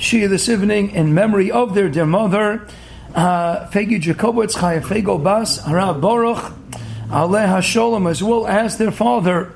Shia this evening in memory of their dear mother, uh, Fegi Jacobowitz Chayefego Bas, Harav Baruch, Aleh HaSholem, as well as their father,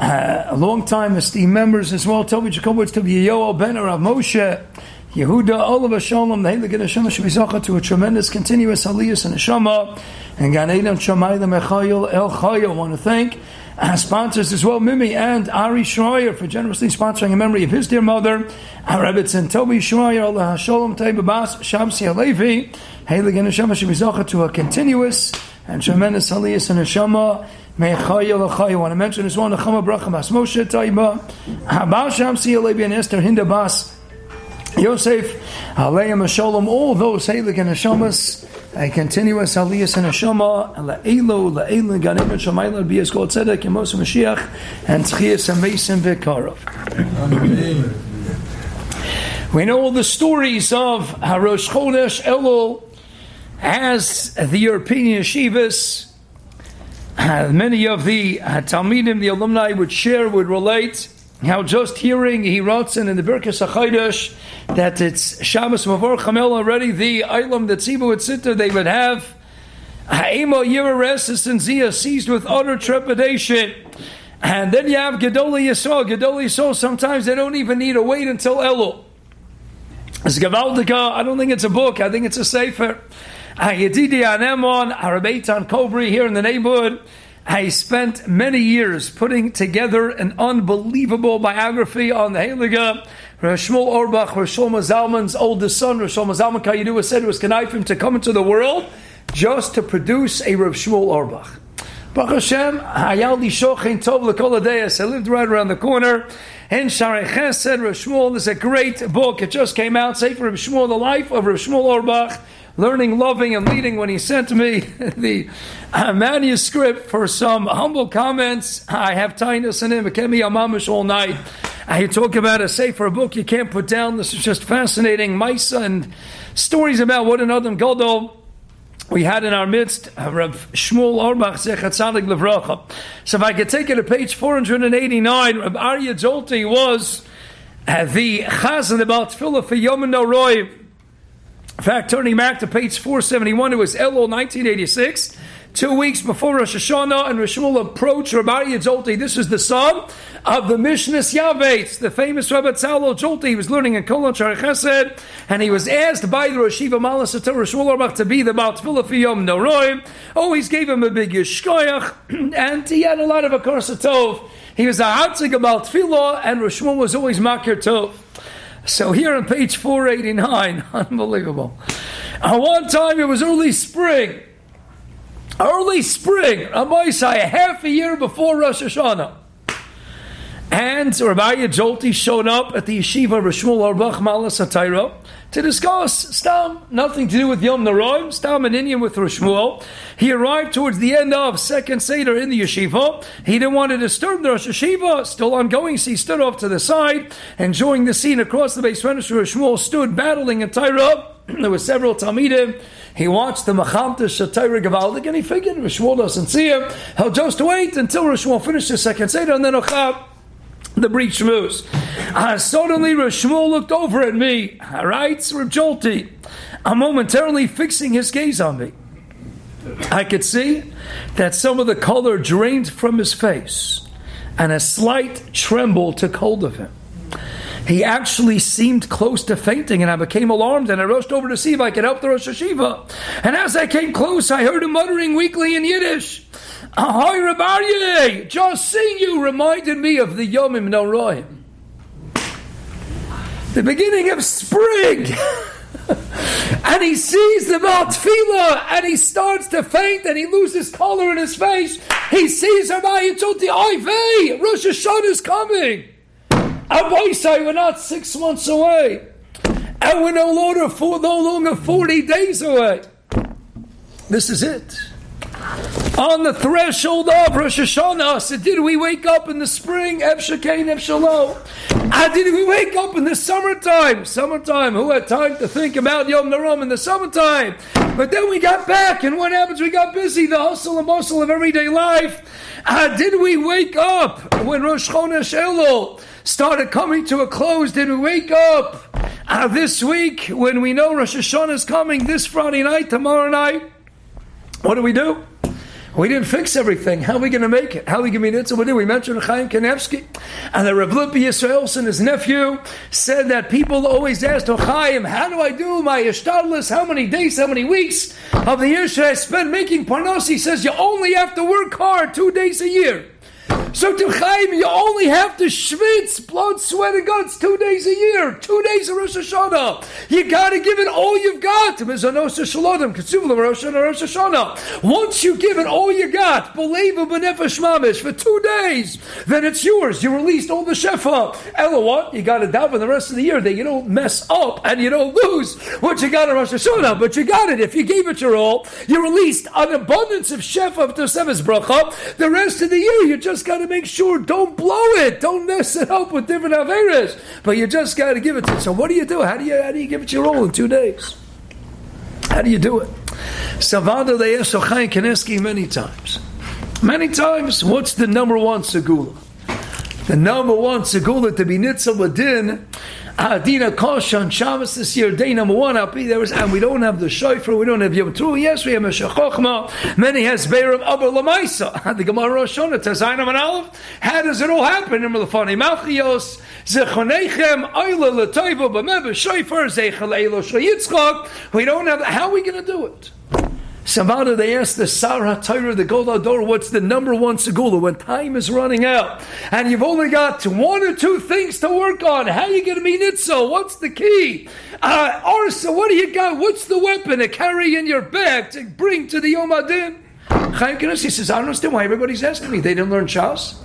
uh, a long time esteemed members as well, Toby Jacobowitz, Toby Yoel Ben Rav Moshe, Yehuda, Oliver Shalom, the Heilige Neshama should be zacha to a tremendous continuous aliyah and Neshama, and Gan Eden Shamayla Mechayil El Chayil. I want to thank our sponsors as well, Mimi and Ari Schreier for generously sponsoring in memory of his dear mother, Arabitzin Toby Schreier, Allah Shalom Taib Bas, Shamsi Alevi, Heilige Neshama should be to a continuous and tremendous aliyah and Neshama. Chayil. I want to mention as well, Nechama Bracha Moshe Taiba, Habal Shamsi Alevi and Esther Hinda Bas. Yosef, Aleim Shalom, all those Heilig and Hashamas, a continuous Aliyas and Hashama, La'elu, La'elu, Ganem and Shamayla, Bias God Tzedek, Yemos Mashiach, and Tchias and Mason Vikarov. We know the stories of Harosh Chodesh Elul as the European yeshivas. Many of the Talmidim, the alumni would share, would relate how just hearing he writes in the Birkas HaChodesh that it's Shabbos Mavor Chamel already, the Eilam that Tzibu would sit there, they would have Ha'ema Yiraresis and Zia seized with utter trepidation. And then you have Gedoli Yisrael. Gedoli Yisrael, sometimes they don't even need to wait until Elul. It's Gavaldika, I don't think it's a book, I think it's a Sefer. Yedidi Anemon, Arabeitan Kobri here in the neighborhood. I spent many years putting together an unbelievable biography on the Heilige. Shmuel Orbach, Shlomo Zalman's oldest son, Shlomo Zalman Kayidua said it was him to come into the world just to produce a Rav Shmuel Orbach. Baruch Hashem, Hayal Lishochein Tov L'Kol I lived right around the corner. In Sharei Rav Shmuel, there's a great book. It just came out, Sefer Rav Shmuel, the life of Rav Shmuel Orbach learning, loving, and leading when he sent me the uh, manuscript for some humble comments. I have tinus in him. It kept me amamish all night. I talk about a safer book you can't put down. This is just fascinating. Maisa and stories about what another Gadol we had in our midst uh, Rav Shmuel Orbach Zechat Tzadik Levracha. So if I could take it to page 489, Rav Arya Jolti was uh, the chazan about tefillah for Yom Roy in fact, turning back to page 471, it was Elul 1986. Two weeks before Rosh Hashanah and Hashanah approached Rabbi Jolti. This is the son of the Mishnah Yavetz, the famous Rabbi Tzalo Jolti. He was learning in Kolon Shar Chesed, and he was asked by the Rosh Hashiva Malas Rosh Hashanah to be the Baal Tfilah Fiyom Noroim. Always oh, gave him a big Yishkoyach, and he had a lot of a Tov. He was a Hatzik about Tfilah, and Hashanah was always Makir Tov. So here on page 489, unbelievable. At one time it was early spring. Early spring, Ramoisai, half a year before Rosh Hashanah. And Rabbi Jolti showed up at the yeshiva Rishmul Arbach Malas to discuss Stam, nothing to do with Yom Naroim, Stam and Indian with Rishmuel. He arrived towards the end of second Seder in the yeshiva. He didn't want to disturb the Rosh Yeshiva, still ongoing, so he stood off to the side, enjoying the scene across the base. Rishmuel stood battling in Tyra. there were several Talmidim. He watched the Machamta Shatayra Gavaldik and he figured Rishmuel doesn't see him. He'll just wait until Rishmuel finishes second Seder and then he'll the breach moves. Uh, suddenly, Rishmuel looked over at me, writes Reb Jolti, uh, momentarily fixing his gaze on me. I could see that some of the color drained from his face, and a slight tremble took hold of him. He actually seemed close to fainting, and I became alarmed, and I rushed over to see if I could help the Rosh Hashiva. And as I came close, I heard him muttering weakly in Yiddish, Ahoy, Rabarye! Just seeing you reminded me of the Yomim Noroim. The beginning of spring. and he sees the Tefillah and he starts to faint and he loses color in his face. He sees Rabbi Yitzoti Oive! Rosh Hashanah is coming. Aboisai, we're not six months away. And we're no longer, no longer 40 days away. This is it on the threshold of Rosh Hashanah. So did we wake up in the spring? Evshakain, Evshalo. And did we wake up in the summertime? Summertime. Who had time to think about Yom Naram in the summertime? But then we got back, and what happens? We got busy, the hustle and bustle of everyday life. Uh, did we wake up when Rosh Chodesh Elul? started coming to a close. Did we wake up uh, this week when we know Rosh Hashanah is coming this Friday night, tomorrow night? What do we do? We didn't fix everything. How are we going to make it? How are we going to be it? So what did we mention Chaim Kanevsky? And the Rav Lippy Yisraelson, his nephew, said that people always ask to oh, Chaim, how do I do my ishtadlis? How many days, how many weeks of the year should I spend making parnos? He says you only have to work hard two days a year. So to Chaim, you only have to schwitz, blood, sweat, and guts two days a year, two days of Rosh Hashanah. You got to give it all you've got. Once you give it all you got, believe in mamish for two days, then it's yours. You released all the shefa. Ella, what? You got to daven the rest of the year that you don't mess up and you don't lose what you got in Rosh Hashanah. But you got it. If you gave it your all, you released an abundance of shefa of Tosevis bracha. The rest of the year, you just got to make sure, don't blow it, don't mess it up with different Averas. But you just got to give it to So what do you do? How do you, how do you give it your all in two days? How do you do it? Savada, they asked Chaim Kanevsky many times. Many times, what's the number one segula? The number one segula to be nitzah ladin Adina Kosh on Shabbos this year, day number one, I'll be there, and we don't have the Shofar, we don't have Yom Tru. Yes, we have Meshach Chochma. Many has Beir of Abba Lamaisa. The Gemara Rosh Hashanah, Tazayinam and Aleph. How does it all happen? In Melafani Malchios, Zechonechem, Oila Latoivo, Bameba, Shofar, Zechel Eilo Shayitzchok. We don't have, how are we going to do it? Savada, they asked the Sarah Torah, the Gold Ador, what's the number one segula when time is running out and you've only got one or two things to work on? How are you going to be nitzo? What's the key? Uh, Arsa, what do you got? What's the weapon to carry in your bag to bring to the Yom Adin? Chaim Kanevsky says, I don't understand why everybody's asking me. They didn't learn Shas.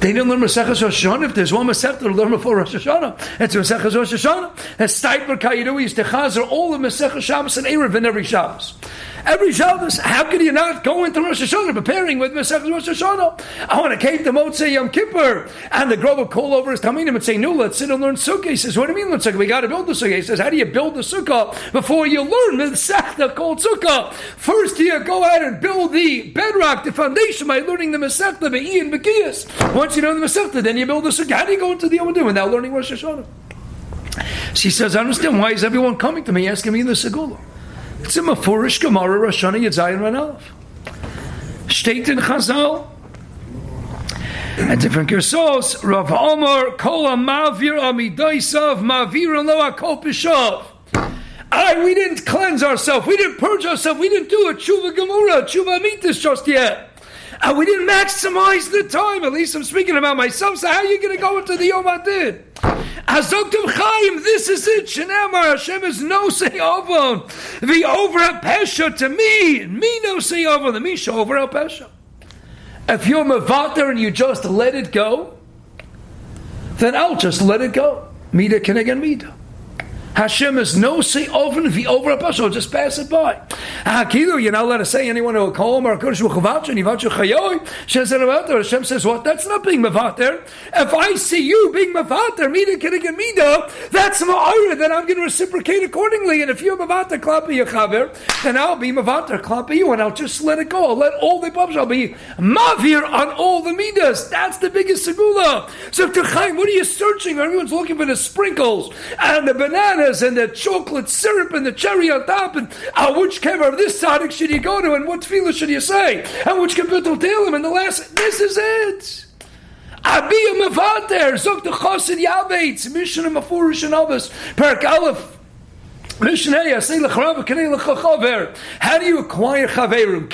They didn't learn Maseches Rosh Hashanah. If there's one Masech to learn before Rosh Hashanah, it's Maseches Rosh Hashanah. And Steipler Kayidu used to chazer all the Maseches Shabbos and Erev in every Shabbos. Every Shabbos, how could you not go into Rosh Hashanah preparing with Masech Rosh Hashanah? I want to came the Motzei Yom Kippur, and the Grover call over his Taminim and say, "No, let's sit and learn Sukkah." He says, "What do you mean, learn Sukkah? We got to build the Sukkah." He says, "How do you build the Sukkah before you learn the Masechta called Sukkah? First, you go out and build the bedrock, the foundation by learning the Masechta, the and Bekiyas. Once you know the Masechta, then you build the Sukkah. How do you go into the Yom without learning Rosh Hashanah?" She says, I understand why is everyone coming to me asking me the Segula? It's a Mafurish Gemara Roshana Yitzayin Ranov. State in Chazal. And different Gersos, Rav Omar, Kol Mavir Amidaisav, Mavir Lo Akol I, we didn't cleanse ourselves. We didn't purge ourselves. We didn't do a tshuva gemura, tshuva mitas just yet. And we didn't maximize the time. At least I'm speaking about myself. So how are you going to go into the Yom Adin? Azoktim Chaim, this is it. Shenamar Hashem is no say ovon. The over pesha to me, me no say ovon. The misha over pesha. If you're mavater and you just let it go, then I'll just let it go. Mida can again mida. Hashem is no say often if he over a person, just pass it by. Hakilu, you're not allowed to say anyone who will call him or Kodesh Vuchavach and Yivachu Chayoy. Hashem says what? That's not being Mavater. If I see you being Mavater, Mida Kinigan Mida, that's Ma'ira, then I'm going to reciprocate accordingly. And if you're Mavater Klapi Yachaver, then I'll be Mavater Klapi you and I'll just let it go. I'll let all the Babs, I'll be Mavir on all the Midas. That's the biggest Segula. So, Chaim, what are you searching? Everyone's looking for the sprinkles and the bananas bananas and the chocolate syrup and the cherry on top, and uh, which kever of this tzaddik should you go to, and what tefillah should you say, and which kapitel him, and the last, this is it. Abi Mavater, Zok the Chosid Yavetz, Mishnah Mafurish and Abbas, Perak Aleph, how do you acquire chaverim?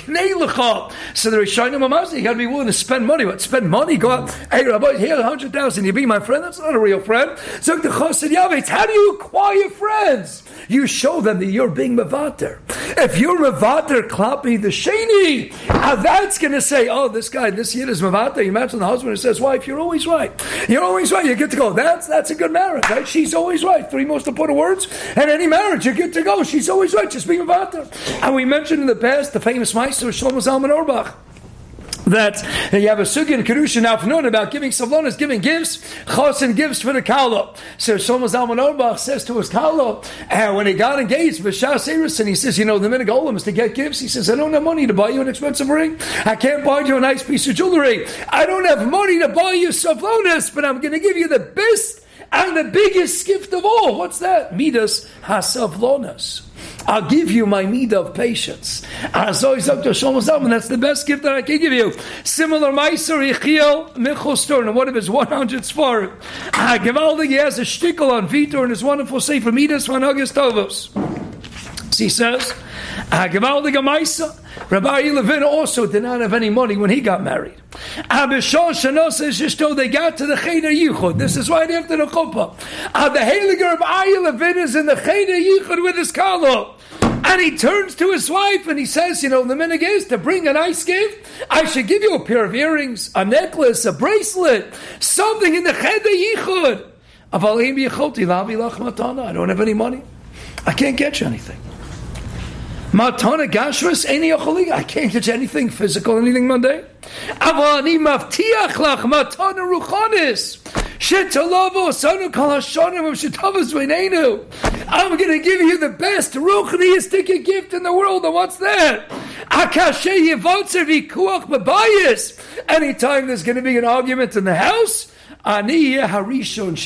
So the Rishonim Amazi, you got to be willing to spend money. What? Spend money? Go out. Hey, Rabbi, here, a hundred thousand. You be my friend? That's not a real friend. So the Chosid How do you acquire friends? You show them that you're being mavater. If you're mavater, klapi the sheni, now that's going to say, oh, this guy, this yid is mavater. You imagine the husband who says, wife, you're always right. You're always right. You get to go. That's that's a good marriage, right? She's always right. Three most important words. And any marriage marriage, you're good to go. She's always right. Just being vata. And we mentioned in the past the famous Meister Shlomo Zalman Orbach that you have a sugi and in Kedushin afternoon about giving savlonas, giving gifts, chosin gifts for the kala. So Shlomo Zalman Orbach says to his kala, and uh, when he got engaged with Shas Erison, he says, you know, the minute goal is to get gifts. He says, I don't have money to buy you an expensive ring. I can't buy you a nice piece of jewelry. I don't have money to buy you savlonas, but I'm going to give you the best and the biggest gift of all. What's that? Midas hasavlonas. I'll give you my need of patience. And that's the best gift that I can give you. Similar Meiser Yechiel Michal Stern, one of his 100 Sfarim. Ah, Givaldi, he has a shtickle on Vitor and his wonderful Sefer Midas von August Tovos. He says, Gemaisa. Rabbi Levin also did not have any money when he got married. Abishon Shanos just told they got to the Cheder Yichud. This is right after the Chuppah. Uh, the Heiliger Rabbi Levin is in the Cheder Yichud with his kalo. And he turns to his wife and he says, You know, the minig is to bring a nice gift. I should give you a pair of earrings, a necklace, a bracelet, something in the Cheder Yichud. I don't have any money. I can't get you anything. Matana gashras any I can't get anything physical, anything mundane. Matana ruchanis. I'm going to give you the best ruchniistic gift in the world. And what's that? Akashe yivotzer v'kuach b'bayis. Anytime there's going to be an argument in the house, ani harishon.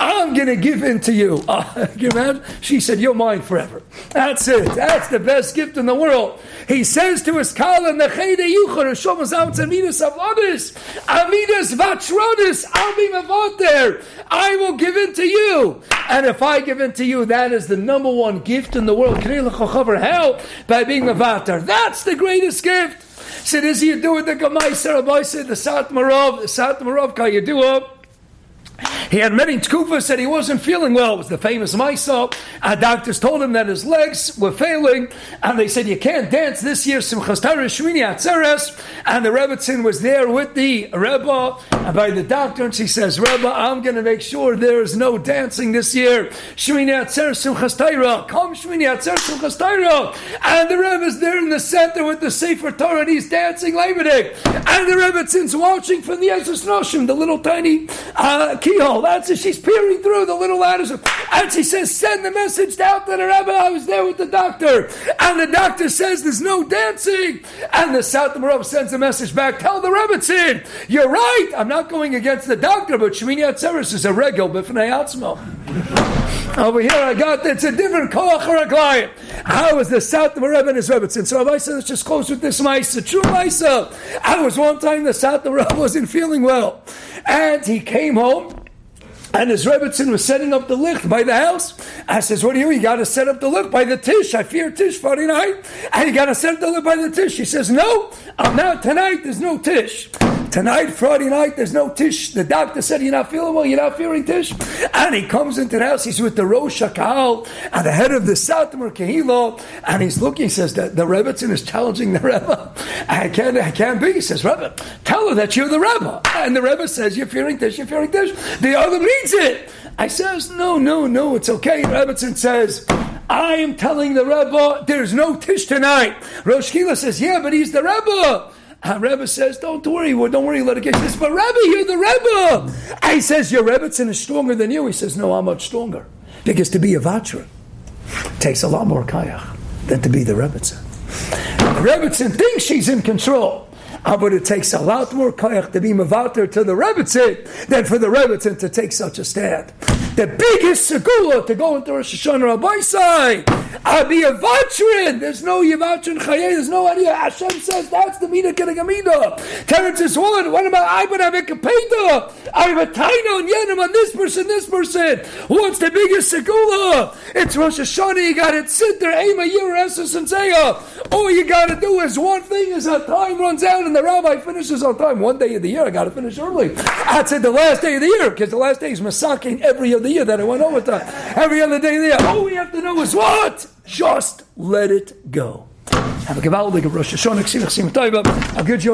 I'm going to give in to you. Uh, she said, You're mine forever. That's it. That's the best gift in the world. He says to his Kala, Nechede Yuchar, Shomos Out Amidas Avladis, Amidas Vatronis, I'll be there. I will give in to you. And if I give in to you, that is the number one gift in the world. How? By being Mavatar. That's the greatest gift. Said, is you do it the said the Satmar Rov, the Satmar Rov, can you do it? He had many tkufas that he wasn't feeling well. It was the famous Maisa. Our doctors told him that his legs were failing, and they said, You can't dance this year, Simchas Shmini Atzeres. And the Rebbetzin was there with the Rebbe, and by the doctor, and she says, Rebbe, I'm going to make sure there is no dancing this year. Shmini Atzeres Simchas. Come Shmini Atzeres. And the Rebbe's there in the center with the Sefer Torah, and he's dancing Leibniz. And the Rebbetzins watching from the Noshim, the little tiny uh, keyhole. That's it. She's peering through the little ladders. And she says, send the message down to the Rebbe. I was there with the doctor. And the doctor says, there's no dancing. And the South Rebbe sends a message back. Tell the Rebbe, Tzin, you're right. I'm not going against the doctor, but Shemini Atzeres is a regal b'fnei atzmo. Over here, I got it's a different koach or a client. How is the South Rebbe and his Rebbe? So I said, let's just close with this Maisa. True Maisa. I was one time the South Rebbe wasn't feeling well. And he came home and his Rebbetzin was setting up the licht by the house. I says, what do you, you got to set up the licht by the tish. I fear tish Friday night. And you got to set up the licht by the tish. He says, no, I'm not tonight. There's no tish. Tonight, Friday night, there's no tish. The doctor said, You're not feeling well, you're not feeling tish. And he comes into the house, he's with the Rosh Hakal and the head of the Satmar Kehilo, and he's looking, he says, that the Rebbetzin is challenging the Rebbe. I can't, I can't be. He says, Rebbe, tell her that you're the Rebbe. And the Rebbe says, You're fearing tish, you're fearing tish. The other means it. I says, No, no, no, it's okay. Rebbetzin says, I am telling the Rebbe, there's no tish tonight. Rosh Kila says, Yeah, but he's the Rebbe. Rebbe says, "Don't worry, don't worry, litigation." This, but Rebbe, you're the Rebbe. He says, "Your Rebbetzin is stronger than you." He says, "No, I'm much stronger because to be a Vatra takes a lot more kayach than to be the Rebbetzin." The Rebbetzin thinks she's in control. But it takes a lot more kayach to be mavater to the Rebbetzin than for the Rebbetzin to take such a stand the biggest segula to go into Rosh Hashanah Rabbi I'll be a Vatrin. There's no Yavachin Chaye. There's no idea. Hashem says that's the Mina Kenegamida. Terence is one. What about I would have a Kapeda? I have a Taino and Yenim on this person, this person. What's the biggest segula? It's Rosh Hashanah. You got to sit there, aim a year, and say, all you got to do is one thing is our time runs out the rabbi finishes on time. One day of the year, I got to finish early. That's it, the last day of the year, because the last day is masaking every of the year that I went over time. Every other day there. All we have to know is what? Just let it go. Have a Gavaldig of Rosh Hashanah, I'll good